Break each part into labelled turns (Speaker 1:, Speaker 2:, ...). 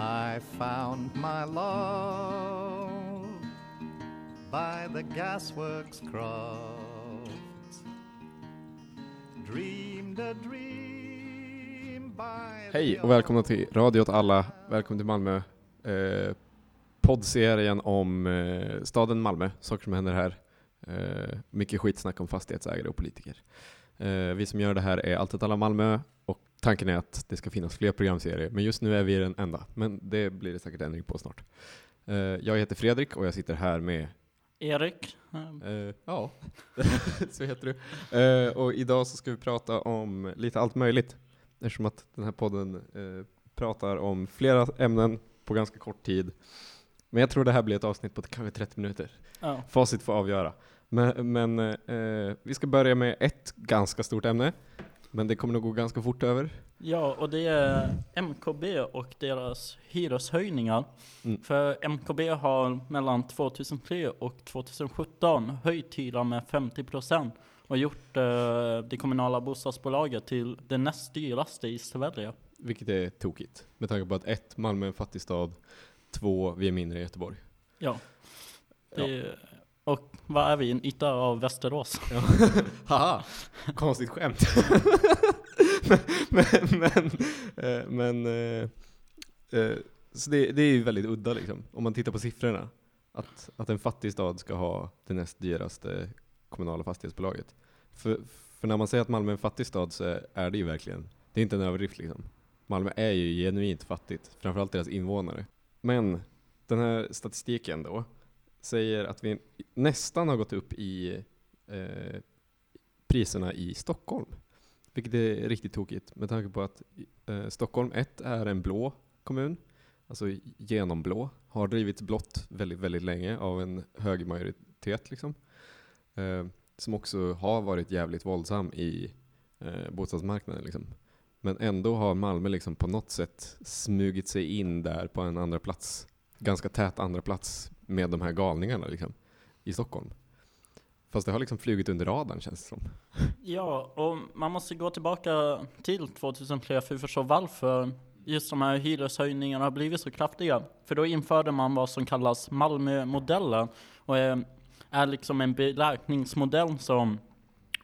Speaker 1: I found my love by the gasworks croft. Dreamed a dream by
Speaker 2: Hej och välkomna till Radio åt alla. Välkommen till Malmö. Eh, poddserien om eh, staden Malmö, saker som händer här. Eh, mycket skitsnack om fastighetsägare och politiker. Eh, vi som gör det här är Allt åt alla Malmö och tanken är att det ska finnas fler programserier. Men just nu är vi den enda. Men det blir det säkert ändring på snart. Eh, jag heter Fredrik och jag sitter här med
Speaker 3: Erik,
Speaker 2: Eh, ja, så heter du. Eh, och idag så ska vi prata om lite allt möjligt. Eftersom att den här podden pratar om flera ämnen på ganska kort tid. Men jag tror det här blir ett avsnitt på kanske 30 minuter.
Speaker 3: ja.
Speaker 2: Facit får avgöra. Men, men vi ska börja med ett ganska stort ämne. Men det kommer nog gå ganska fort över.
Speaker 3: ja, och det är MKB och deras hyreshöjningar.
Speaker 2: Mm.
Speaker 3: För MKB har mellan 2003 och 2017 höjt hyran med 50% och gjort eh, det kommunala bostadsbolaget till det näst dyraste i Sverige.
Speaker 2: Vilket är tokigt. Med tanke på att ett, Malmö är en fattig stad. Två, vi är mindre än Göteborg.
Speaker 3: Ja. Det, Och vad är vi? En yta av Västerås?
Speaker 2: Ja. Haha, konstigt skämt. men, men, eh, men eh, eh, så det, det är ju väldigt udda liksom, om man tittar på siffrorna. Att, att en fattig stad ska ha det näst dyraste kommunala fastighetsbolaget. För, för när man säger att Malmö är en fattig stad så är det ju verkligen, det är inte en överdrift liksom. Malmö är ju genuint fattigt, framförallt deras invånare. Men den här statistiken då, säger att vi nästan har gått upp i eh, priserna i Stockholm. Vilket är riktigt tokigt med tanke på att eh, Stockholm 1 är en blå kommun, alltså genomblå, har drivits blått väldigt, väldigt länge av en hög majoritet liksom. Eh, som också har varit jävligt våldsam i eh, bostadsmarknaden liksom. Men ändå har Malmö liksom på något sätt smugit sig in där på en andra plats, ganska tät andra plats med de här galningarna liksom, i Stockholm. Fast det har liksom flugit under radarn känns det som.
Speaker 3: Ja, och man måste gå tillbaka till 2003 för att förstå varför just de här hyreshöjningarna har blivit så kraftiga. För då införde man vad som kallas Malmömodellen och är, är liksom en beräkningsmodell som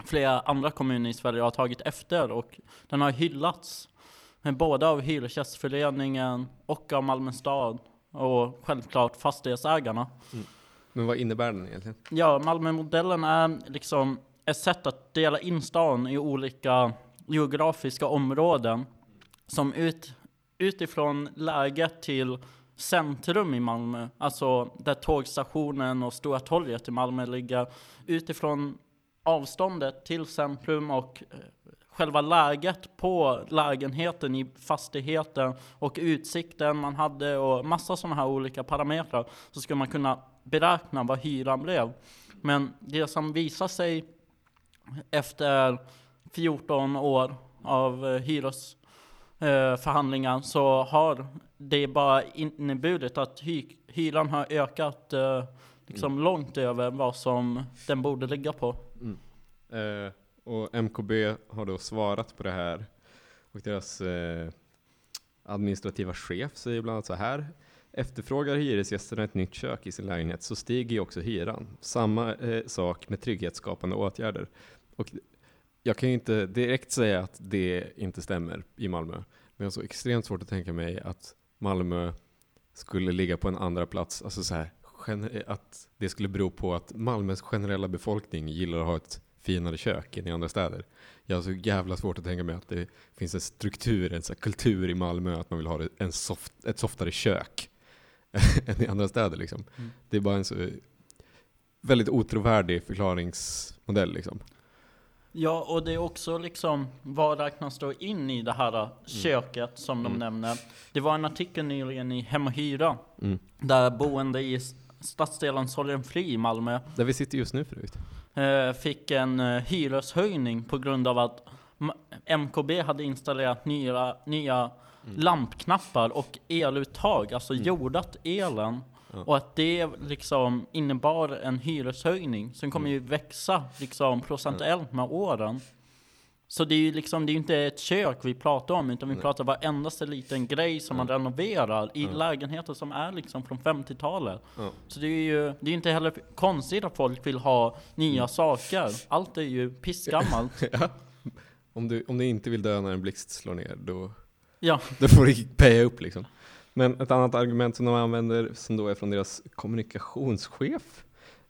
Speaker 3: flera andra kommuner i Sverige har tagit efter och den har hyllats eh, både av Hyresgästföreningen och av Malmö stad och självklart fastighetsägarna.
Speaker 2: Men vad innebär den egentligen?
Speaker 3: Ja, Malmömodellen är liksom ett sätt att dela in stan i olika geografiska områden som ut, utifrån läget till centrum i Malmö, alltså där tågstationen och Stora torget i Malmö ligger, utifrån avståndet till centrum och eh, själva läget på lägenheten i fastigheten och utsikten man hade och massa sådana här olika parametrar så ska man kunna beräkna vad hyran blev. Men det som visar sig efter 14 år av eh, hyresförhandlingar så har det bara inneburit att hy hyran har ökat eh, liksom långt över vad som den borde ligga på.
Speaker 2: Eh, och MKB har då svarat på det här och deras eh, administrativa chef säger bland annat så här. Efterfrågar hyresgästerna ett nytt kök i sin lägenhet så stiger ju också hyran. Samma eh, sak med trygghetsskapande åtgärder. Och jag kan ju inte direkt säga att det inte stämmer i Malmö. Men jag har så extremt svårt att tänka mig att Malmö skulle ligga på en andra plats. Alltså så här, att det skulle bero på att Malmös generella befolkning gillar att ha ett finare kök än i andra städer. Jag har så jävla svårt att tänka mig att det finns en struktur, en så kultur i Malmö att man vill ha en soft, ett softare kök än i andra städer. Liksom.
Speaker 3: Mm.
Speaker 2: Det är bara en så väldigt otrovärdig förklaringsmodell. Liksom.
Speaker 3: Ja, och det är också liksom, vad räknas då in i det här köket som de
Speaker 2: Mm.
Speaker 3: nämner? Det var en artikel nyligen i Hem och Hyra,
Speaker 2: Mm.
Speaker 3: där boende i stadsdelen Sorgenfri i Malmö
Speaker 2: Där vi sitter just nu förut.
Speaker 3: Eh, fick en eh, hyreshöjning på grund av att MKB hade installerat nya, nya lampknappar och eluttag, alltså
Speaker 2: Mm.
Speaker 3: jordat elen.
Speaker 2: Ja.
Speaker 3: Och att det liksom innebar en hyreshöjning som kommer
Speaker 2: Mm.
Speaker 3: ju växa liksom procentuellt med åren. Så det är ju liksom, det är inte ett kök vi pratar om, utan vi
Speaker 2: Nej.
Speaker 3: pratar varendaste liten grej som man renoverar i
Speaker 2: Ja.
Speaker 3: lägenheter som är liksom från 50-talet.
Speaker 2: Ja.
Speaker 3: Så det är ju det är inte heller konstigt att folk vill ha nya
Speaker 2: Mm.
Speaker 3: saker. Allt är ju pissgammalt.
Speaker 2: ja. Om, du, om du inte vill dö när en blixt slår ner, då,
Speaker 3: ja,
Speaker 2: då får du paya upp liksom. Men ett annat argument som de använder, som då är från deras kommunikationschef,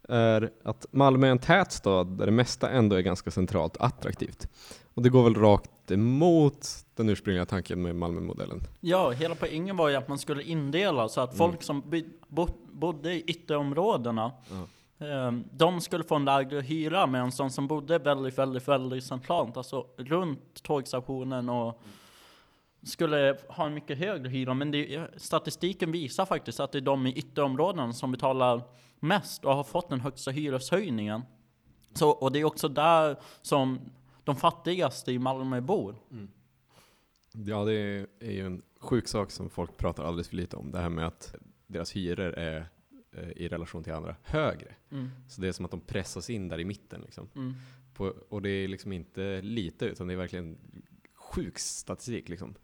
Speaker 2: är att Malmö är en tät stad där det mesta ändå är ganska centralt attraktivt. Och det går väl rakt emot den ursprungliga tanken med Malmömodellen.
Speaker 3: ja, hela poängen var ju att man skulle indela så att
Speaker 2: Mm.
Speaker 3: folk som bo, bodde i ytterområdena eh, de skulle få en lägre hyra medan de som bodde väldigt, väldigt, väldigt centralt, alltså runt tågstationen och skulle ha en mycket högre hyra. Men det, statistiken visar faktiskt att det är de i ytterområdena som betalar mest och har fått den högsta hyreshöjningen. Så, och det är också där som de fattigaste i Malmö bor.
Speaker 2: Ja, det är ju en sjuk sak som folk pratar alldeles för lite om. Det här med att deras hyror är eh, i relation till andra högre.
Speaker 3: Mm.
Speaker 2: Så det är som att de pressas in där i mitten. Liksom.
Speaker 3: Mm.
Speaker 2: På, och det är liksom inte lite, utan det är verkligen sjuk statistik. Liksom.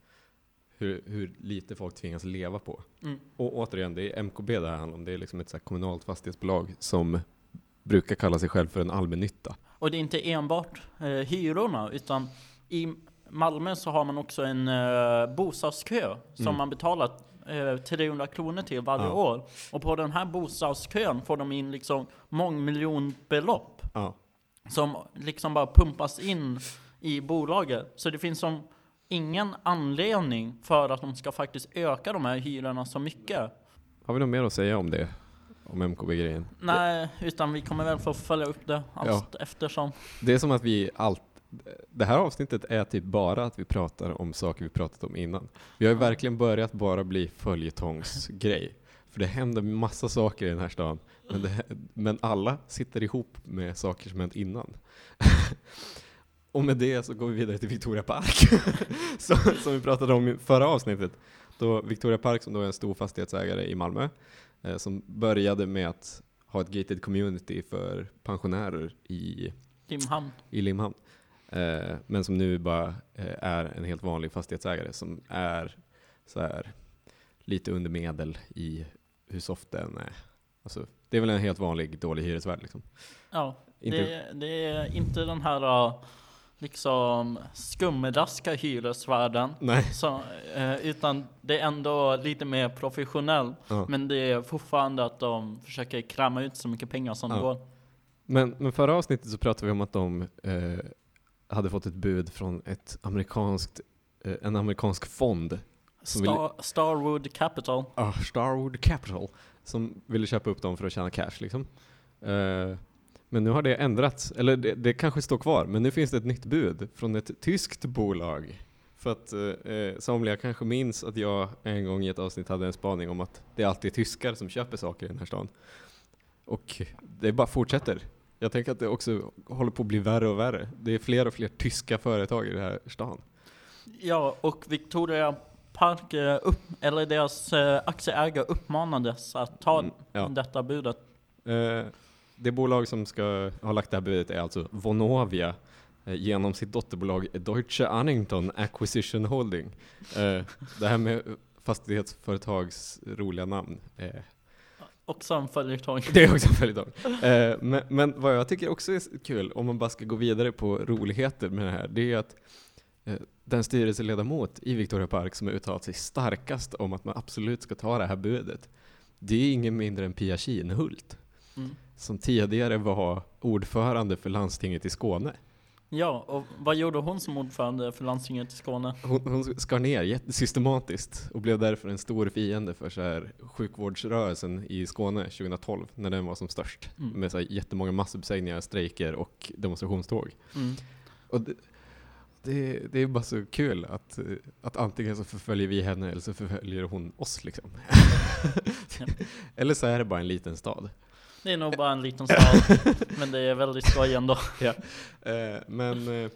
Speaker 2: Hur, hur lite folk tvingas leva på.
Speaker 3: Mm.
Speaker 2: Och återigen, det är MKB det här handlar om. Det är liksom ett så kommunalt fastighetsbolag som brukar kalla sig själv för en allmännytta.
Speaker 3: Och det är inte enbart eh, hyrorna, utan i Malmö så har man också en eh, bostadskö som
Speaker 2: Mm.
Speaker 3: man betalar eh, 300 kronor till varje
Speaker 2: Ja.
Speaker 3: år. Och på den här bostadskön får de in liksom mångmiljonbelopp
Speaker 2: Ja.
Speaker 3: som liksom bara pumpas in i bolaget. Så det finns som ingen anledning för att de ska faktiskt öka de här hyrorna så mycket.
Speaker 2: Har vi något mer att säga om det? Om MKB-grejen?
Speaker 3: Nej, utan vi kommer väl få följa upp det allt eftersom.
Speaker 2: Det är som att vi allt det här avsnittet är typ bara att vi pratar om saker vi pratat om innan. Vi har ju verkligen börjat bara bli följetongsgrej. För det händer massa saker i den här stan. Men, det, men alla sitter ihop med saker som hänt innan. Och med det så går vi vidare till Victoria Park. som, som vi pratade om i förra avsnittet. Då Victoria Park som då är en stor fastighetsägare i Malmö. Eh, som började med att ha ett gated community för pensionärer i
Speaker 3: Limhamn.
Speaker 2: i Limhamn. Eh, men som nu bara eh, är en helt vanlig fastighetsägare som är så här lite under medel i hur soft den är. Alltså, det är väl en helt vanlig dålig hyresvärd liksom.
Speaker 3: Ja,
Speaker 2: Inte,
Speaker 3: det, det är inte den här uh, liksom skumraska hyresvärden.
Speaker 2: Nej.
Speaker 3: Så, eh, utan det är ändå lite mer professionellt.
Speaker 2: Ja.
Speaker 3: Men det är fortfarande att de försöker kräma ut så mycket pengar som
Speaker 2: Ja.
Speaker 3: det går.
Speaker 2: Men, men förra avsnittet så pratade vi om att de eh, hade fått ett bud från ett amerikanskt, eh, en amerikansk fond, Som vill-
Speaker 3: Star, Starwood Capital.
Speaker 2: ah, Starwood Capital, som ville köpa upp dem för att tjäna cash liksom. Men nu har det ändrats, eller det, det kanske står kvar, men nu finns det ett nytt bud från ett tyskt bolag. För att eh, eh, somliga kanske minns att jag en gång i ett avsnitt hade en spaning om att det alltid är tyskar som köper saker i den här stan. Och det bara fortsätter. Jag tänker att det också håller på att bli värre och värre. Det är fler och fler tyska företag i den här stan.
Speaker 3: Ja, och Victoria Park, eh, upp, eller deras eh, aktieägare uppmanades att ta
Speaker 2: Mm, ja.
Speaker 3: detta budet.
Speaker 2: Eh, det bolag som ska ha lagt det här budet är alltså Vonovia eh, genom sitt dotterbolag Deutsche Annington Acquisition Holding. Eh, det här med fastighetsföretags roliga namn. Eh,
Speaker 3: Också en följetong.
Speaker 2: det är också en följetong. Eh, men, men vad jag tycker också är kul, om man bara ska gå vidare på roligheter med det här, det är att den styrelseledamot i Victoria Park som har uttalat sig starkast om att man absolut ska ta det här budet, det är ingen mindre än Pia Kinhult
Speaker 3: Mm.
Speaker 2: som tidigare var ordförande för landstinget i Skåne.
Speaker 3: Ja, och vad gjorde hon som ordförande för landstinget i Skåne?
Speaker 2: Hon, hon skar ner systematiskt och blev därför en stor fiende för så här, sjukvårdsrörelsen i Skåne 2012 när den var som störst.
Speaker 3: Mm.
Speaker 2: Med så här, jättemånga massuppsägningar, strejker och demonstrationståg.
Speaker 3: Mm.
Speaker 2: Och det, det, det är bara så kul att, att antingen så förföljer vi henne eller så förföljer hon oss liksom.
Speaker 3: Ja.
Speaker 2: eller så är det bara en liten stad.
Speaker 3: Det är nog bara en liten stad, men det är väldigt skoj ändå.
Speaker 2: Eh, men, eh,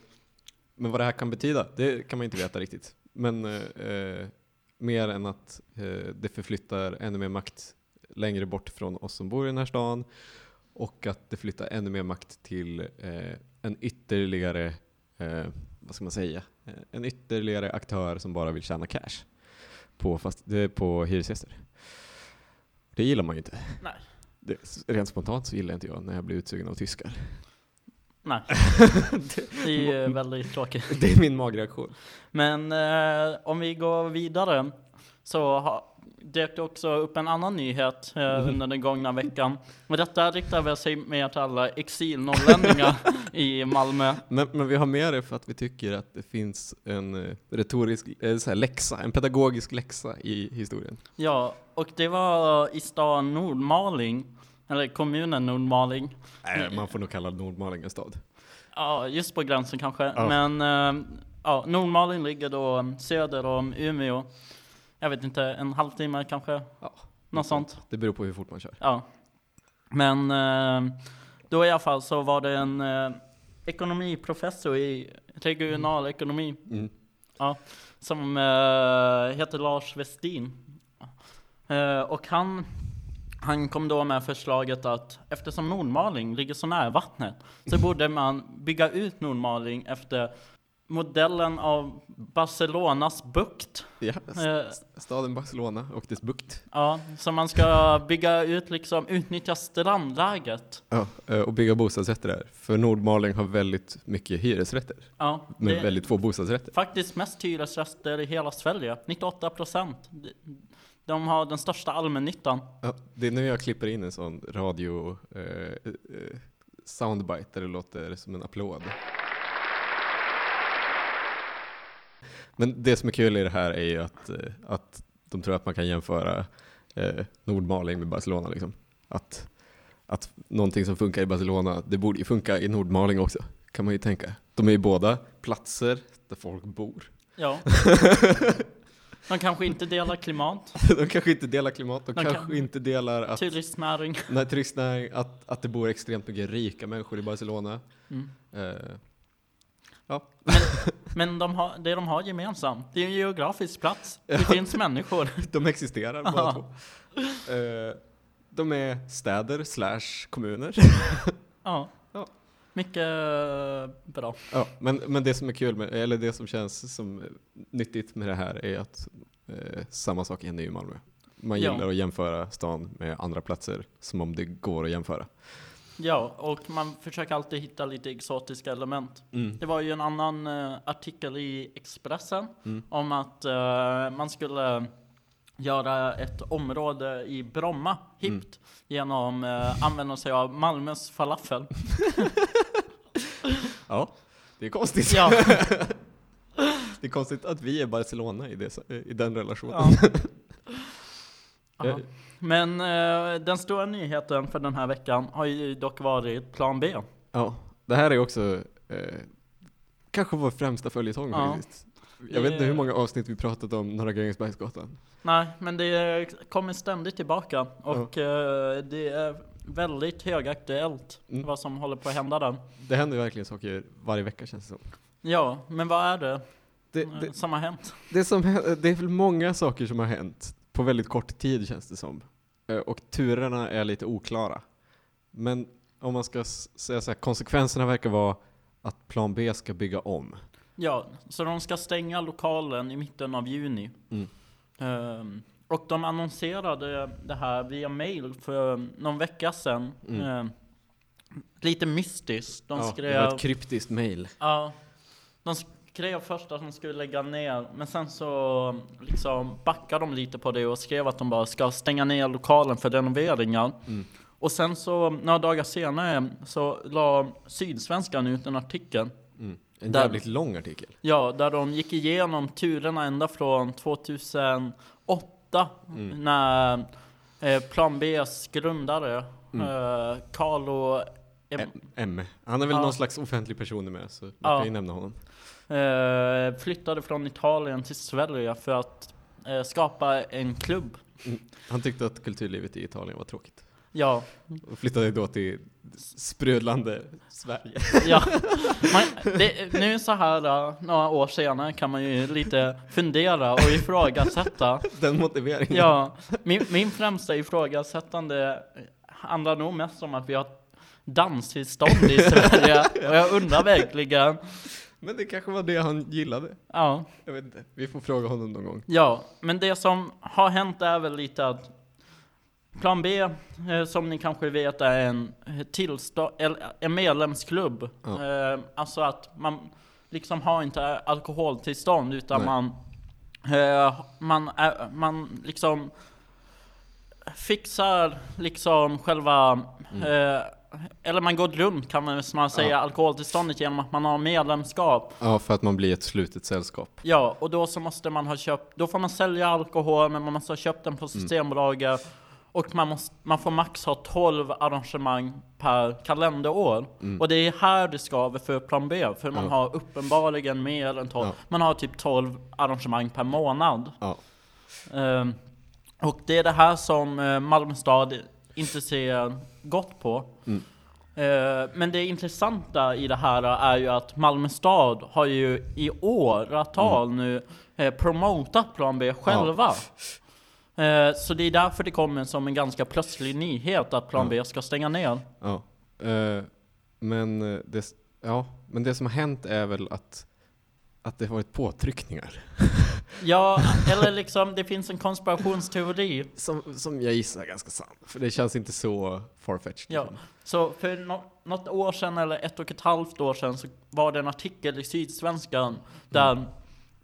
Speaker 2: men vad det här kan betyda, det kan man inte veta riktigt. Men eh, mer än att eh, det förflyttar ännu mer makt längre bort från oss som bor i den här stan och att det flyttar ännu mer makt till eh, en ytterligare eh, vad ska man säga, en ytterligare aktör som bara vill tjäna cash på, fast, på hyresgäster. Det gillar man ju inte.
Speaker 3: Nej.
Speaker 2: Det, rent spontant så gillar inte jag när jag blir utsugen av tyskar.
Speaker 3: Nej, det är ju väldigt tråkigt.
Speaker 2: Det är min magreaktion.
Speaker 3: Men eh, om vi går vidare så ha, dök det också upp en annan nyhet eh,
Speaker 2: Mhm.
Speaker 3: under den gångna veckan. Och detta riktar väl sig mer till alla exilnorrlänningar i Malmö.
Speaker 2: Men, men vi har med det för att vi tycker att det finns en eh, retorisk eh, så här läxa, en pedagogisk läxa i historien.
Speaker 3: Ja, och det var i stan Nordmaling, eller kommunen Nordmaling.
Speaker 2: Nej, man får nog kalla Nordmaling en stad.
Speaker 3: Ja, just på gränsen kanske.
Speaker 2: Ja.
Speaker 3: Men eh, ja, Nordmaling ligger då söder om Umeå. Jag vet inte, en halvtimme kanske?
Speaker 2: Ja,
Speaker 3: Något sånt.
Speaker 2: Det beror på hur fort man kör.
Speaker 3: Ja. Men eh, då i alla fall så var det en eh, ekonomiprofessor i regional ekonomi
Speaker 2: Mm.
Speaker 3: som eh, heter Lars Westin. Och han, han kom då med förslaget att eftersom Nordmaling ligger så nära vattnet så borde man bygga ut Nordmaling efter modellen av Barcelonas bukt.
Speaker 2: Ja,
Speaker 3: Eh,
Speaker 2: staden Barcelona och dess bukt.
Speaker 3: ja, så man ska bygga ut liksom, utnyttja strandläget.
Speaker 2: Ja, eh, och bygga bostadsrätter där. För Nordmaling har väldigt mycket hyresrätter,
Speaker 3: Ja,
Speaker 2: men väldigt få bostadsrätter.
Speaker 3: Faktiskt mest hyresgäster i hela Sverige, 98 procent. De har den största allmännyttan.
Speaker 2: Ja, det är nu jag klipper in en sån radio eh, eh, soundbite där det låter som en applåd. Men det som är kul i det här är ju att, eh, att de tror att man kan jämföra eh, Nordmaling med Barcelona. Liksom. Att, att någonting som funkar i Barcelona, det borde ju funka i Nordmaling också, kan man ju tänka. De är ju båda platser där folk bor.
Speaker 3: Ja. De kanske inte delar klimat,
Speaker 2: De kanske inte delar klimat, de,
Speaker 3: De
Speaker 2: kanske
Speaker 3: kan-
Speaker 2: inte delar att
Speaker 3: turistnäring.
Speaker 2: Nej, turistnäring, att, att det bor extremt mycket rika människor i Barcelona.
Speaker 3: Mm.
Speaker 2: Eh, ja,
Speaker 3: Men de har, det de har gemensamt, det är en geografisk plats. Det finns människor.
Speaker 2: de existerar båda
Speaker 3: Ja.
Speaker 2: två. Eh, de är städer slash kommuner.
Speaker 3: Ja.
Speaker 2: Ja.
Speaker 3: Mycket eh, bra.
Speaker 2: ja, men, men det som är kul, med, eller det som känns som nyttigt med det här är att eh, samma sak händer i Malmö. Man
Speaker 3: Ja.
Speaker 2: gillar att jämföra stan med andra platser som om det går att jämföra.
Speaker 3: Ja, och man försöker alltid hitta lite exotiska element. Det var ju en annan eh, artikel i Expressen
Speaker 2: Mm.
Speaker 3: om att eh, man skulle göra ett område i Bromma hippt genom uh, använda sig av Malmös falafel.
Speaker 2: Ja, det är konstigt.
Speaker 3: ja,
Speaker 2: Det är konstigt att vi är Barcelona i, det, i den relationen.
Speaker 3: ja. Aha. Men eh, den stora nyheten för den här veckan har ju dock varit Plan B.
Speaker 2: Ja, det här är också eh, kanske vår främsta följetong
Speaker 3: Ja.
Speaker 2: faktiskt. Jag vet inte hur många avsnitt vi pratat om Norra Grängesbergsgatan.
Speaker 3: Nej, men det kommer ständigt tillbaka och eh, det är väldigt högaktuellt
Speaker 2: Mm.
Speaker 3: vad som håller på att hända där.
Speaker 2: Det händer verkligen saker varje vecka känns det som.
Speaker 3: Ja, men vad är det,
Speaker 2: Det,
Speaker 3: eh,
Speaker 2: det,
Speaker 3: som har hänt?
Speaker 2: det, som, det är väl många saker som har hänt på väldigt kort tid känns det som. Eh, Och turerna är lite oklara. Men om man ska säga så här, konsekvenserna verkar vara att plan B ska bygga om.
Speaker 3: Ja, så de ska stänga lokalen i mitten av juni.
Speaker 2: Mm.
Speaker 3: Ehm, och de annonserade det här via mail för någon vecka sedan.
Speaker 2: Mm.
Speaker 3: Ehm, lite mystiskt. De
Speaker 2: ja, det
Speaker 3: skrev...
Speaker 2: var ett kryptiskt mail.
Speaker 3: Ja, de skrev först att de skulle lägga ner, men sen så liksom backade de lite på det och skrev att de bara ska stänga ner lokalen för renoveringar.
Speaker 2: Mm.
Speaker 3: Och sen så, några dagar senare, så la Sydsvenskan ut en artikel.
Speaker 2: Mm. En
Speaker 3: Där-
Speaker 2: jävligt lång artikel.
Speaker 3: Ja, där de gick igenom turerna ända från 2008
Speaker 2: Mm.
Speaker 3: när eh, Plan Bs grundare,
Speaker 2: Mm.
Speaker 3: eh, Carlo
Speaker 2: M- M. Han är väl
Speaker 3: Ja.
Speaker 2: någon slags offentlig person med, så man
Speaker 3: Ja.
Speaker 2: kan ju nämna honom.
Speaker 3: eh, flyttade från Italien till Sverige för att eh, skapa en klubb.
Speaker 2: Han tyckte att kulturlivet i Italien var tråkigt.
Speaker 3: Ja,
Speaker 2: Och flyttade då till sprudlande Sverige.
Speaker 3: ja. Man, det, nu så här uh, några år senare kan man ju lite fundera och ifrågasätta.
Speaker 2: Den motiveringen.
Speaker 3: Ja, min, min främsta ifrågasättande handlar nog mest om att vi har danstillstånd i Sverige. Och jag undrar verkligen
Speaker 2: Men det kanske var det han gillade.
Speaker 3: Ja,
Speaker 2: Jag vet inte. Vi får fråga honom någon gång.
Speaker 3: ja, men det som har hänt är väl lite att Plan B, eh, som ni kanske vet, är en, tillstå- eller en medlemsklubb.
Speaker 2: Ja.
Speaker 3: Eh, alltså att man liksom har inte alkoholtillstånd utan
Speaker 2: Nej.
Speaker 3: man, eh, man, är, man liksom fixar liksom själva, eh, eller man går runt kan man säga,
Speaker 2: Mm. Ja.
Speaker 3: alkoholtillståndet genom att man har medlemskap.
Speaker 2: Ja, för att man blir ett slutet sällskap.
Speaker 3: Ja, och då så måste man ha köpt, då får man sälja alkohol men man måste ha köpt den på Systembolaget och man, måste, man får max ha 12 arrangemang per kalenderår. Och det är här det skaver för plan B, för man
Speaker 2: Ja.
Speaker 3: har uppenbarligen mer än 12,
Speaker 2: Ja.
Speaker 3: man har typ 12 arrangemang per månad. Ehm, och det är det här som eh, Malmö stad inte ser gott på.
Speaker 2: Mm.
Speaker 3: Eh, men det intressanta i det här är ju att Malmö stad har ju i åratal
Speaker 2: Mm.
Speaker 3: nu eh, promotat plan B själva. Eh, så det är därför det kommer som en ganska plötslig nyhet att plan B ska stänga ner.
Speaker 2: Ja. Men, det, ja, men det som har hänt är väl att, att det varit påtryckningar.
Speaker 3: Ja, eller liksom det finns en konspirationsteori
Speaker 2: Som, som jag gissar är ganska sann. För det känns inte så farfetched.
Speaker 3: Ja, så för nå något år sedan eller ett och ett halvt år sedan så var det en artikel i Sydsvenskan där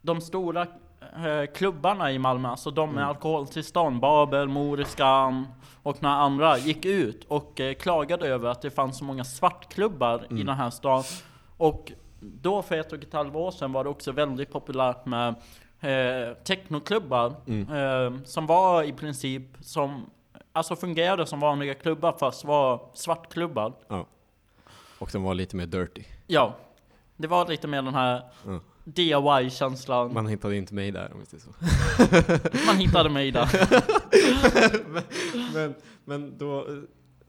Speaker 3: de stora eh, klubbarna i Malmö, alltså de med alkoholtillstånd, Babel, Moriskan och några andra, gick ut och eh, klagade över att det fanns så många svartklubbar i den här stan. Och då för ett och ett halvt år sedan var det också väldigt populärt med eh, technoklubbar eh, som var i princip som Alltså fungerade som vanliga klubbar fast var svartklubbar.
Speaker 2: Ja. Och de var lite mer dirty.
Speaker 3: Ja, det var lite mer den här
Speaker 2: Ja.
Speaker 3: DIY-känslan. Man,
Speaker 2: Man hittade inte mig där om vi säger så.
Speaker 3: hittade mig där.
Speaker 2: men, men då,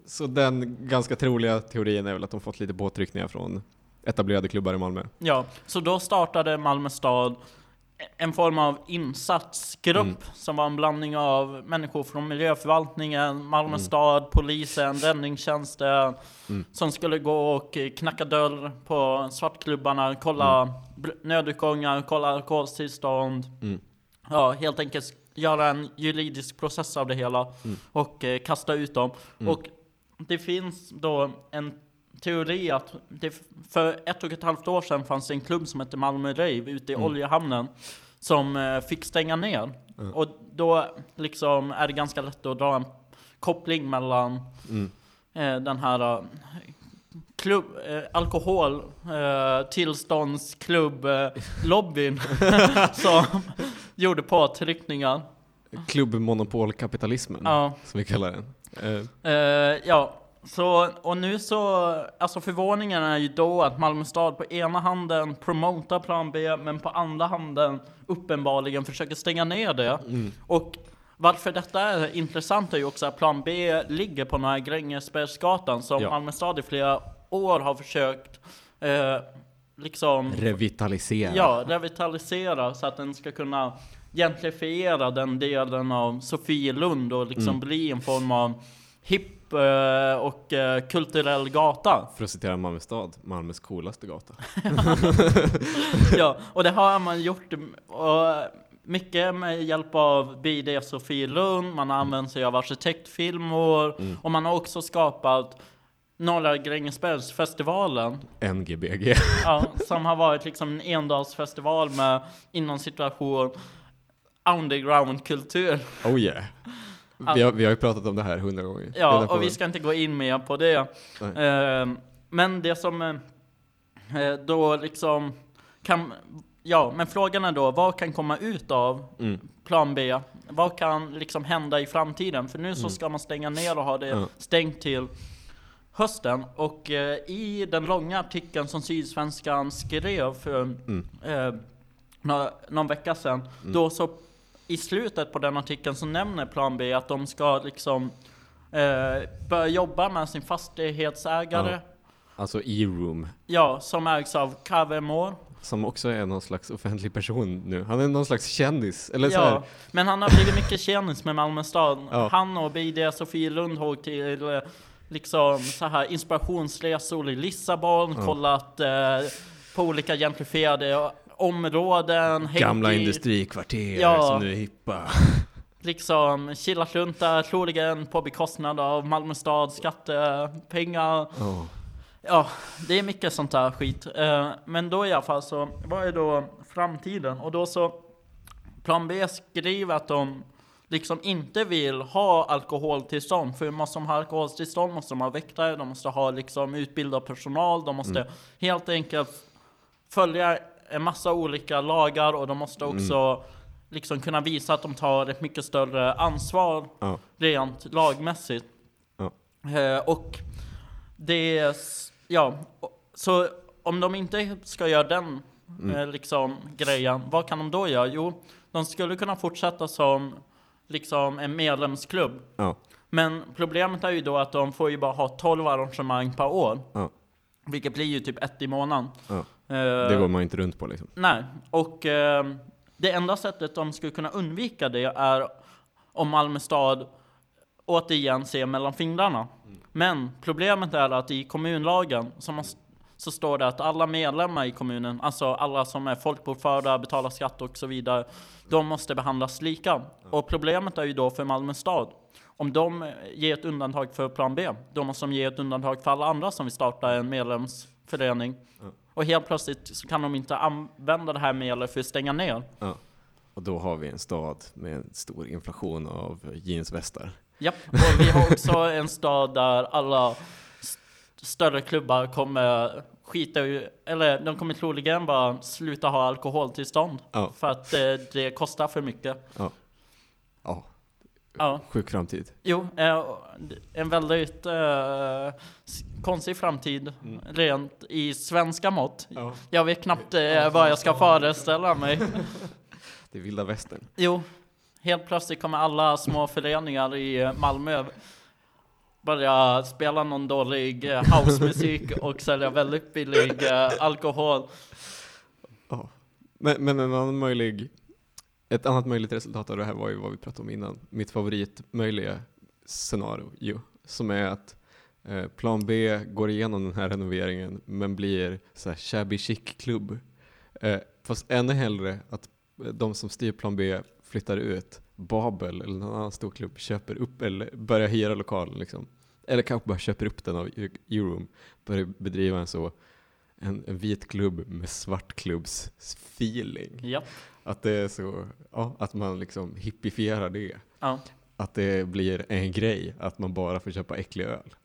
Speaker 2: så den ganska troliga teorin är väl att de fått lite påtryckningar från etablerade klubbar i Malmö.
Speaker 3: Ja, så då startade Malmö stad en form av insatsgrupp
Speaker 2: Mm.
Speaker 3: som var en blandning av människor från miljöförvaltningen, Malmö
Speaker 2: Mm.
Speaker 3: stad, polisen, räddningstjänsten som skulle gå och knacka dörr på svartklubbarna, kolla
Speaker 2: Mm.
Speaker 3: nödutgångar, kolla alkoholtillstånd.
Speaker 2: Mm.
Speaker 3: Ja, helt enkelt göra en juridisk process av det hela
Speaker 2: Mm.
Speaker 3: och eh, kasta ut dem. Och det finns då en teori att det för ett och ett halvt år sedan fanns det en klubb som hette Malmö Rave ute i oljehamnen som eh, fick stänga ner. Och då liksom är det ganska lätt att dra en koppling mellan
Speaker 2: Mm.
Speaker 3: eh, den här eh, klubb, eh, alkohol, eh, tillståndsklubb, eh, lobbyn som gjorde påtryckningar.
Speaker 2: Klubbmonopolkapitalismen,
Speaker 3: Ja.
Speaker 2: som vi kallar den. Eh,
Speaker 3: ja, så, och nu så, alltså förvåningen är ju då att Malmö stad på ena handen promotar plan B, men på andra handen uppenbarligen försöker stänga ner det. Och varför detta är intressant är ju också att plan B ligger på här Grängesbergsgatan som
Speaker 2: Ja.
Speaker 3: Malmö stad i flera år har försökt eh, liksom
Speaker 2: revitalisera.
Speaker 3: Ja, revitalisera så att den ska kunna gentrifiera den delen av Sofielund och liksom bli en form av hipp och eh, kulturell gata.
Speaker 2: För att citera Malmö stad, Malmös coolaste gata.
Speaker 3: ja, och det har man gjort och mycket med hjälp av BD Sofielund, man har använt sig av arkitektfilmer och man har också skapat Norra Grängesbergsfestivalen
Speaker 2: NGBG.
Speaker 3: Ja, som har varit liksom en endagsfestival med inom situation underground-kultur.
Speaker 2: Oh yeah. Vi har, vi har ju pratat om det här hundra gånger.
Speaker 3: Ja, och vi ska inte gå in mer på det. Eh, men det som eh, eh, då liksom kan, ja, men frågan är då, vad kan komma ut av
Speaker 2: Mm.
Speaker 3: plan B? Vad kan liksom hända i framtiden? För nu så ska man stänga ner och ha det
Speaker 2: Mm.
Speaker 3: Stängt till hösten. Och eh, i den långa artikeln som Sydsvenskan skrev för
Speaker 2: Mm.
Speaker 3: eh, några, någon vecka sedan, då så i slutet på den artikeln så nämner Plan B att de ska liksom eh, börja jobba med sin fastighetsägare,
Speaker 2: Ja. Alltså E-room,
Speaker 3: ja, som ägs av Cavermore.
Speaker 2: som också är någon slags offentlig person nu. Han är någon slags kändis. Eller så
Speaker 3: Ja,
Speaker 2: här,
Speaker 3: men han har blivit mycket kändis med Malmö stad.
Speaker 2: Ja.
Speaker 3: Han och BD Sofielund har åkt till eh, liksom så här inspirationsresor i Lissabon, kollat eh, på olika gentrifierade områden.
Speaker 2: Gamla
Speaker 3: i-
Speaker 2: industrikvarter
Speaker 3: Ja.
Speaker 2: som nu är hippa.
Speaker 3: liksom kilat runt där, troligen på bekostnad av Malmö stad, skattepengar.
Speaker 2: Ja.
Speaker 3: Ja, det är mycket sånt där skit. Eh, Men då i alla fall så, vad är då framtiden? Och då så, plan B skriver att de liksom inte vill ha alkoholtillstånd. För måste de ha alkoholtillstånd måste de ha väktare, de måste ha liksom utbildad personal, de måste helt enkelt följa en massa olika lagar och de måste också liksom kunna visa att de tar ett mycket större ansvar
Speaker 2: Ja.
Speaker 3: rent lagmässigt.
Speaker 2: Ja.
Speaker 3: Eh, och det är, ja, så om de inte ska göra den eh, liksom grejen, vad kan de då göra? Jo, de skulle kunna fortsätta som liksom en medlemsklubb.
Speaker 2: Ja.
Speaker 3: Men problemet är ju då att de får ju bara ha 12 arrangemang per år.
Speaker 2: Ja.
Speaker 3: Vilket blir ju typ ett i månaden.
Speaker 2: Ja.
Speaker 3: Eh,
Speaker 2: Det går man inte runt på liksom.
Speaker 3: Nej, och eh, det enda sättet de skulle kunna undvika det är om Malmö stad återigen ser mellan fingrarna. Men problemet är att i kommunlagen så, så står det att alla medlemmar i kommunen, alltså alla som är folkbokförda, betalar skatt och så vidare, de måste behandlas lika. Och problemet är ju då för Malmö stad. Om de ger ett undantag för plan B, då måste de ge ett undantag för alla andra som vill starta en medlemsförening. Och helt plötsligt så kan de inte använda det här medlet för att stänga ner.
Speaker 2: Ja. Och då har vi en stad med en stor inflation av jeansvästar.
Speaker 3: Japp, och vi har också en stad där alla st- större klubbar kommer skita eller de kommer troligen bara sluta ha alkoholtillstånd.
Speaker 2: Ja.
Speaker 3: För att eh, det kostar för mycket.
Speaker 2: Ja,
Speaker 3: Ja,
Speaker 2: sjuk framtid.
Speaker 3: jo, eh, en väldigt eh, konstig framtid rent i svenska mått.
Speaker 2: Ja.
Speaker 3: Jag vet knappt eh, vad jag ska föreställa mig.
Speaker 2: Det är vilda västern.
Speaker 3: Jo, helt plötsligt kommer alla små föreningar i eh, Malmö börja spela någon dålig eh, housemusik och sälja väldigt billig alkohol.
Speaker 2: Ja. Men, men en annan möjlig, ett annat möjligt resultat av det här var ju vad vi pratade om innan. Mitt favoritmöjliga scenario ju, som är att eh, plan B går igenom den här renoveringen men blir så här shabby chic-klubb. Eh, fast ännu hellre att de som styr plan B flyttar ut, Babel eller någon annan stor klubb köper upp eller börjar hyra lokalen liksom. Eller kanske bara köper upp den av e- Euroom, börjar bedriva en så en, en vit klubb med svart klubbs-feeling.
Speaker 3: Yep.
Speaker 2: Att det är så, ja, att man liksom hippifierar det.
Speaker 3: ja,
Speaker 2: Att det blir en grej att man bara får köpa äcklig öl.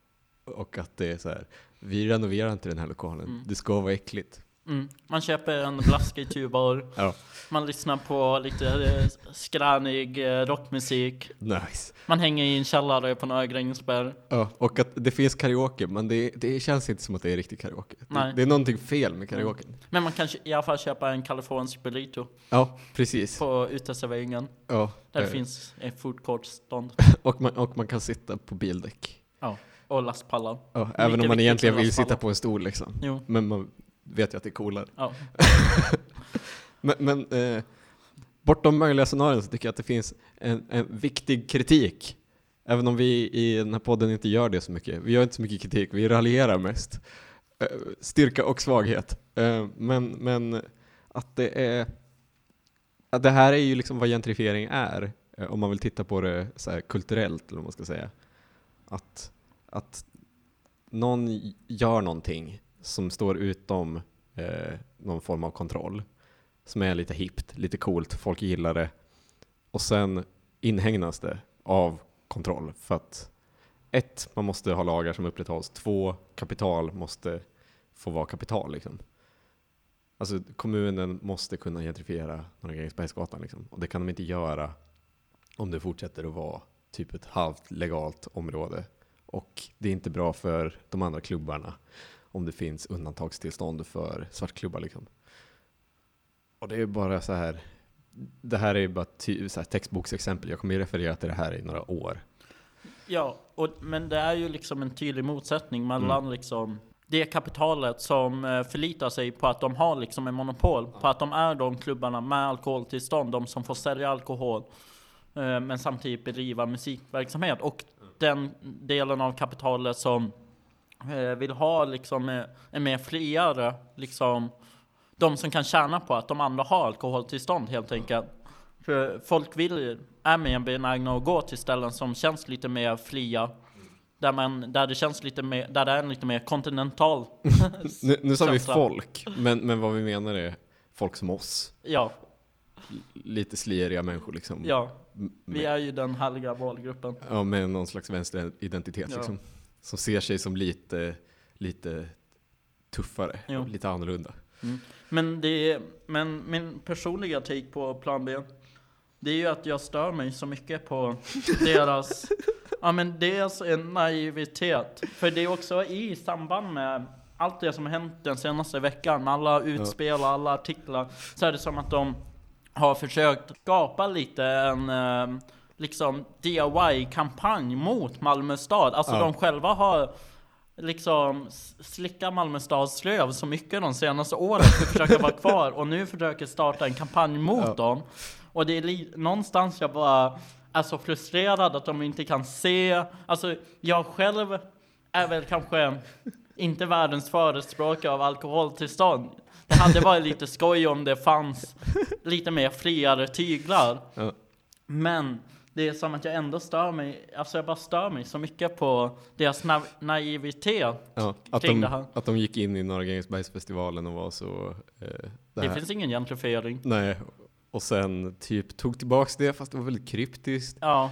Speaker 2: Och att det är så här, vi renoverar inte den här lokalen,
Speaker 3: Mm.
Speaker 2: det ska vara äckligt.
Speaker 3: Mm. Man köper en blaskig tubar,
Speaker 2: Ja,
Speaker 3: man lyssnar på lite eh, skränig eh, rockmusik,
Speaker 2: nice.
Speaker 3: man hänger i en källare på Norra Grängesberg.
Speaker 2: Ja, och att det finns karaoke, men det, det känns inte som att det är riktig karaoke. Det, det är någonting fel med karaoken.
Speaker 3: Men man kan i alla fall köpa en kalifornisk burrito
Speaker 2: Ja, precis.
Speaker 3: på uteserveringen.
Speaker 2: Ja,
Speaker 3: Där det finns en food court-stånd.
Speaker 2: och, man, och man kan sitta på bildäck.
Speaker 3: Ja, och lastpallar.
Speaker 2: Ja, även om man egentligen vill sitta på en stol liksom.
Speaker 3: Jo,
Speaker 2: Men man vet ju att det är coolare.
Speaker 3: ja.
Speaker 2: Men, men eh, bortom möjliga scenarion så tycker jag att det finns en, en viktig kritik. Även om vi i den här podden inte gör det så mycket. Vi gör inte så mycket kritik, vi raljerar mest. Eh, styrka och svaghet. Eh, men, men att det är... Att det här är ju liksom vad gentrifiering är. eh, om man vill titta på det så kulturellt, eller vad man ska säga. Att, att någon gör någonting som står utom eh, någon form av kontroll som är lite hippt, lite coolt, folk gillar det. Och sen inhägnas det av kontroll för att ett, man måste ha lagar som upprätthålls. Två, kapital måste få vara kapital liksom. Alltså kommunen måste kunna gentrifiera Norra Grängesbergsgatan liksom. Och det kan de inte göra om det fortsätter att vara typ ett halvt legalt område. Och det är inte bra för de andra klubbarna om det finns undantagstillstånd för svartklubbar liksom. Och det är bara så här, det här är bara ty, så här textboksexempel, jag kommer ju referera till det här i några år.
Speaker 3: Ja, och, men det är ju liksom en tydlig motsättning mellan liksom det kapitalet som eh, förlitar sig på att de har liksom en monopol, på att de är de klubbarna med alkoholtillstånd, de som får sälja alkohol, eh, men samtidigt bedriva musikverksamhet. Och den delen av kapitalet som vill ha liksom eh, en mer friare liksom de som kan tjäna på att de andra har alkoholtillstånd helt enkelt. För folk vill, är mer benägna att gå till ställen som känns lite mer fria. Där, man, där det känns lite mer, där det är en lite mer kontinental.
Speaker 2: Nu, nu sa vi folk, men, men vad vi menar är folk som oss.
Speaker 3: ja,
Speaker 2: Lite sliriga människor liksom.
Speaker 3: ja, vi är ju den härliga målgruppen.
Speaker 2: ja, med någon slags vänsteridentitet
Speaker 3: Ja.
Speaker 2: liksom. Som ser sig som lite, lite tuffare,
Speaker 3: Jo.
Speaker 2: lite annorlunda.
Speaker 3: Men, det är, men min personliga take på plan B, det är ju att jag stör mig så mycket på deras, ja men en naivitet. För det är också i samband med allt det som har hänt den senaste veckan, med alla utspel och alla artiklar, så är det som att de har försökt skapa lite en eh, liksom DIY-kampanj mot Malmö stad. Alltså
Speaker 2: Ja.
Speaker 3: de själva har liksom slickat Malmö stads röv så mycket de senaste åren för att försöka vara kvar och nu försöker starta en kampanj mot
Speaker 2: Ja.
Speaker 3: dem. Och det är någonstans jag bara är så frustrerad att de inte kan se. Alltså jag själv är väl kanske inte världens förespråkare av alkoholtillstånd. Det hade varit lite skoj om det fanns lite mer friare tyglar.
Speaker 2: Ja.
Speaker 3: Men det är som att jag ändå stör mig, alltså jag bara stör mig så mycket på deras na- naivitet.
Speaker 2: Ja, att,
Speaker 3: Kring det
Speaker 2: de,
Speaker 3: här.
Speaker 2: att de gick in i Norra Grängesbergsfestivalen och var så... Eh, det
Speaker 3: Det finns ingen gentrifiering.
Speaker 2: Nej, och sen typ tog tillbaks det fast det var väldigt kryptiskt.
Speaker 3: Ja,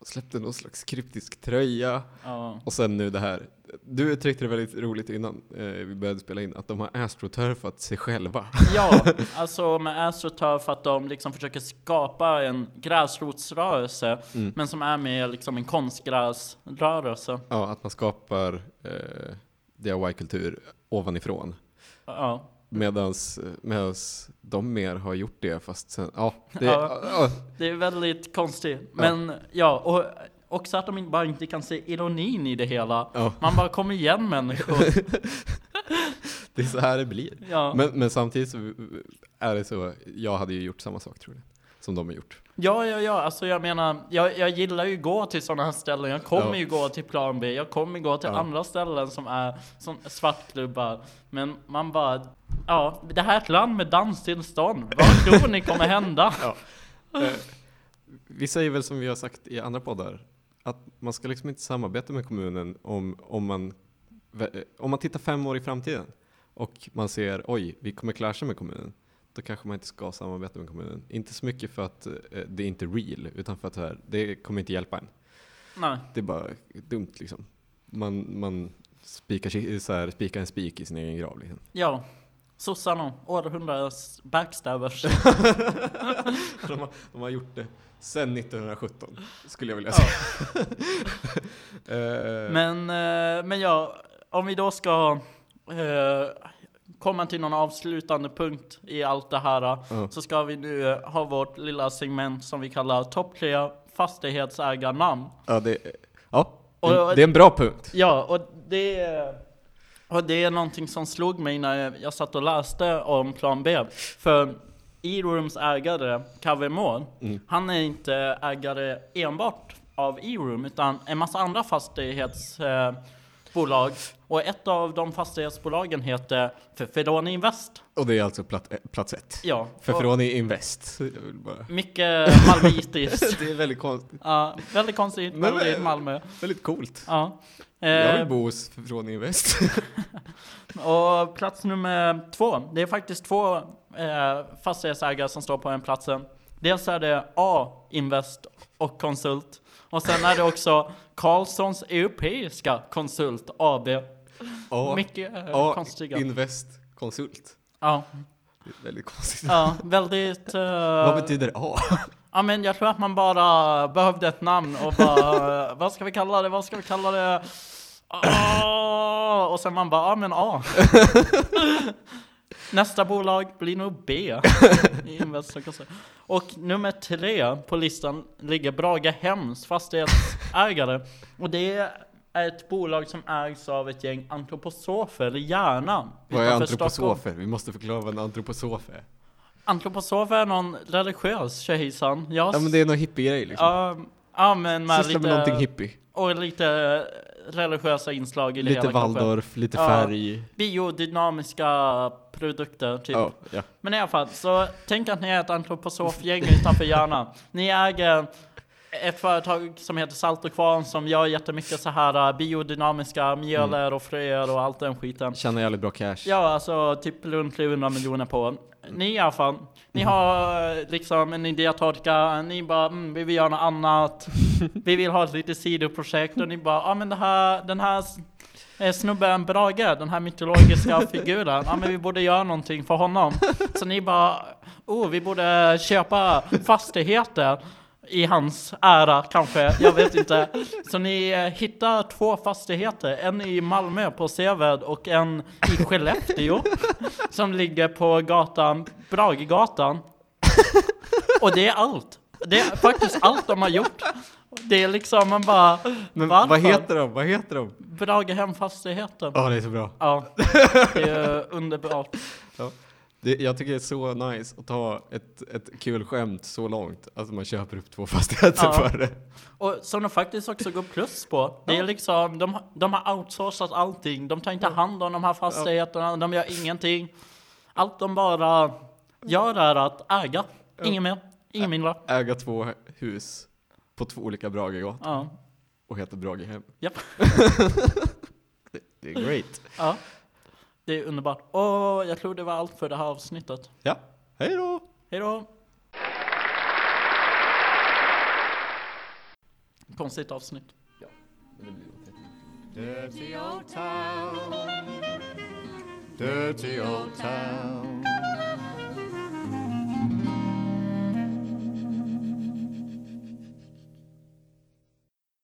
Speaker 2: Och släppte någon slags kryptisk tröja.
Speaker 3: ja,
Speaker 2: Och sen nu det här. Du uttryckte det väldigt roligt innan eh, vi började spela in, att de har astroturfat sig själva.
Speaker 3: ja, alltså med AstroTurf att de liksom försöker skapa en gräsrotsrörelse,
Speaker 2: Mm.
Speaker 3: men som är mer liksom en konstgräsrörelse.
Speaker 2: Ja, att man skapar eh, DIY-kultur ovanifrån.
Speaker 3: Ja,
Speaker 2: Medans, medans de mer har gjort det fast sen, ja. Det,
Speaker 3: Ja.
Speaker 2: ja.
Speaker 3: det är väldigt konstigt. Men ja, och också att de bara inte kan se ironin i det hela.
Speaker 2: ja,
Speaker 3: Man bara kommer igen människor.
Speaker 2: det är så här det blir.
Speaker 3: Ja.
Speaker 2: Men, men samtidigt så är det så, jag hade ju gjort samma sak tror jag. Som de har gjort.
Speaker 3: Ja, ja, ja, alltså jag menar, jag, jag gillar ju gå till sådana här ställen. Jag kommer
Speaker 2: Ja.
Speaker 3: ju gå till plan B, jag kommer gå till
Speaker 2: Ja.
Speaker 3: andra ställen som är som svartklubbar. Men man bara, ja, det här är ett land med danstillstånd. Vad tror ni kommer hända?
Speaker 2: Eh, vi säger väl som vi har sagt i andra poddar, att man ska liksom inte samarbeta med kommunen om, om, man, vä- om man tittar fem år i framtiden och man ser oj, vi kommer clasha med kommunen. Då kanske man inte ska samarbeta med kommunen. Inte så mycket för att eh, det är inte real, utan för att det, här, det kommer inte hjälpa en.
Speaker 3: Nej,
Speaker 2: Det är bara dumt liksom. Man, man spikar, så här, spikar en spik i sin egen grav. Liksom.
Speaker 3: ja. Sossarna, århundradets backstabbers.
Speaker 2: De, har, de har gjort det sedan 1917, skulle jag vilja
Speaker 3: Ja.
Speaker 2: säga. Eh,
Speaker 3: Men, eh, men ja, om vi då ska eh, komma till någon avslutande punkt i allt det här.
Speaker 2: Ja.
Speaker 3: Så ska vi nu ha vårt lilla segment som vi kallar topp tre fastighetsägarnamn.
Speaker 2: Ja, det, ja, det är en bra punkt.
Speaker 3: Ja, och det, och det är någonting som slog mig när jag- satt och läste om plan B. För E-rooms ägare, Kaveh
Speaker 2: Mm.
Speaker 3: han är inte ägare enbart av E-room, utan en massa andra fastighetsbolag. Eh, och ett av de fastighetsbolagen heter Feferoni Invest.
Speaker 2: Och det är alltså plats, eh, plats ett.
Speaker 3: Ja,
Speaker 2: Feferoni Invest. Bara.
Speaker 3: mycket malmöitiskt.
Speaker 2: Det är väldigt konstigt.
Speaker 3: ja, väldigt konstigt,
Speaker 2: Men-
Speaker 3: väldigt Malmö.
Speaker 2: Väldigt coolt.
Speaker 3: Ja.
Speaker 2: Jag
Speaker 3: Eh,
Speaker 2: vill bo hos Feferoni Invest.
Speaker 3: Och plats nummer två, det är faktiskt två eh, fastighetsägare som står på den platsen. Dels är det A Invest och Konsult. Och sen är det också Carlssons Europeiska Konsult AB.
Speaker 2: A,
Speaker 3: Mycket eh,
Speaker 2: A
Speaker 3: konstiga.
Speaker 2: Invest Konsult.
Speaker 3: ja,
Speaker 2: Det är väldigt konstigt.
Speaker 3: ja, väldigt... eh,
Speaker 2: Vad betyder A?
Speaker 3: Ja men jag tror att man bara behövde ett namn och bara, vad ska vi kalla det, vad ska vi kalla det? Ah, och sen man bara, ja men A. Nästa bolag blir nog B. Och nummer tre på listan ligger Brage Hems fastighetsägare. Och det är ett bolag som ägs av ett gäng antroposofer i Järna.
Speaker 2: Vad är antroposofer? Vi måste förklara vad en antroposof är.
Speaker 3: Antroposof är någon religiös tjejsan. Jag
Speaker 2: Ja men det är någon hippie-grej liksom.
Speaker 3: Ja, ja men med
Speaker 2: Syssla med
Speaker 3: lite,
Speaker 2: någonting hippie.
Speaker 3: och lite religiösa inslag i det
Speaker 2: Lite
Speaker 3: hela.
Speaker 2: Waldorf, lite
Speaker 3: Ja.
Speaker 2: färg.
Speaker 3: Biodynamiska produkter, typ.
Speaker 2: Ja, ja.
Speaker 3: Men i alla fall, så tänk att ni är ett antroposofgäng utanför Järna. Ni äger ett företag som heter Salt och Kvarn som gör jättemycket så här uh, biodynamiska mjöler och fröer och allt den skiten.
Speaker 2: Tjänar jävligt bra cash.
Speaker 3: Ja, alltså typ runt 300 miljoner på. Ni i alla fall, ni har eh, liksom en idétorka, ni bara mm, vi vill göra något annat. Vi vill ha ett litet sidoprojekt och ni bara ja ah, men det här, den här eh, snubben Brage, den här mytologiska figuren, ja men vi borde göra någonting för honom. Så ni bara, oh vi borde köpa fastigheter i hans ära kanske, jag vet inte. Så ni eh, hittar två fastigheter, en i Malmö på Seved och en i Skellefteå som ligger på gatan, Bragegatan. Och det är allt. Det är faktiskt allt de har gjort. Det är liksom, man bara,
Speaker 2: Men
Speaker 3: varför?
Speaker 2: vad heter de? Vad heter de?
Speaker 3: Bragehem Fastigheten.
Speaker 2: Ja, det är så bra.
Speaker 3: Ja, det är underbart.
Speaker 2: Det, jag tycker det är så nice att ta ett, ett kul skämt så långt att man köper upp två fastigheter
Speaker 3: Ja.
Speaker 2: för det.
Speaker 3: Och som de faktiskt också går plus på. Det är liksom, de, de har outsourcat allting. De tar inte hand om de här fastigheterna, de gör ingenting. Allt de bara gör är att äga. Inget mer, inget mindre.
Speaker 2: Äga två hus på två olika Bragegator
Speaker 3: Ja,
Speaker 2: och heter Bragehem.
Speaker 3: japp.
Speaker 2: Det, det är great.
Speaker 3: Ja. Det är underbart. Och jag tror det var allt för det här avsnittet.
Speaker 2: Ja, hej då!
Speaker 3: Hej då! Konstigt avsnitt.
Speaker 1: Dirty old town. Dirty old town.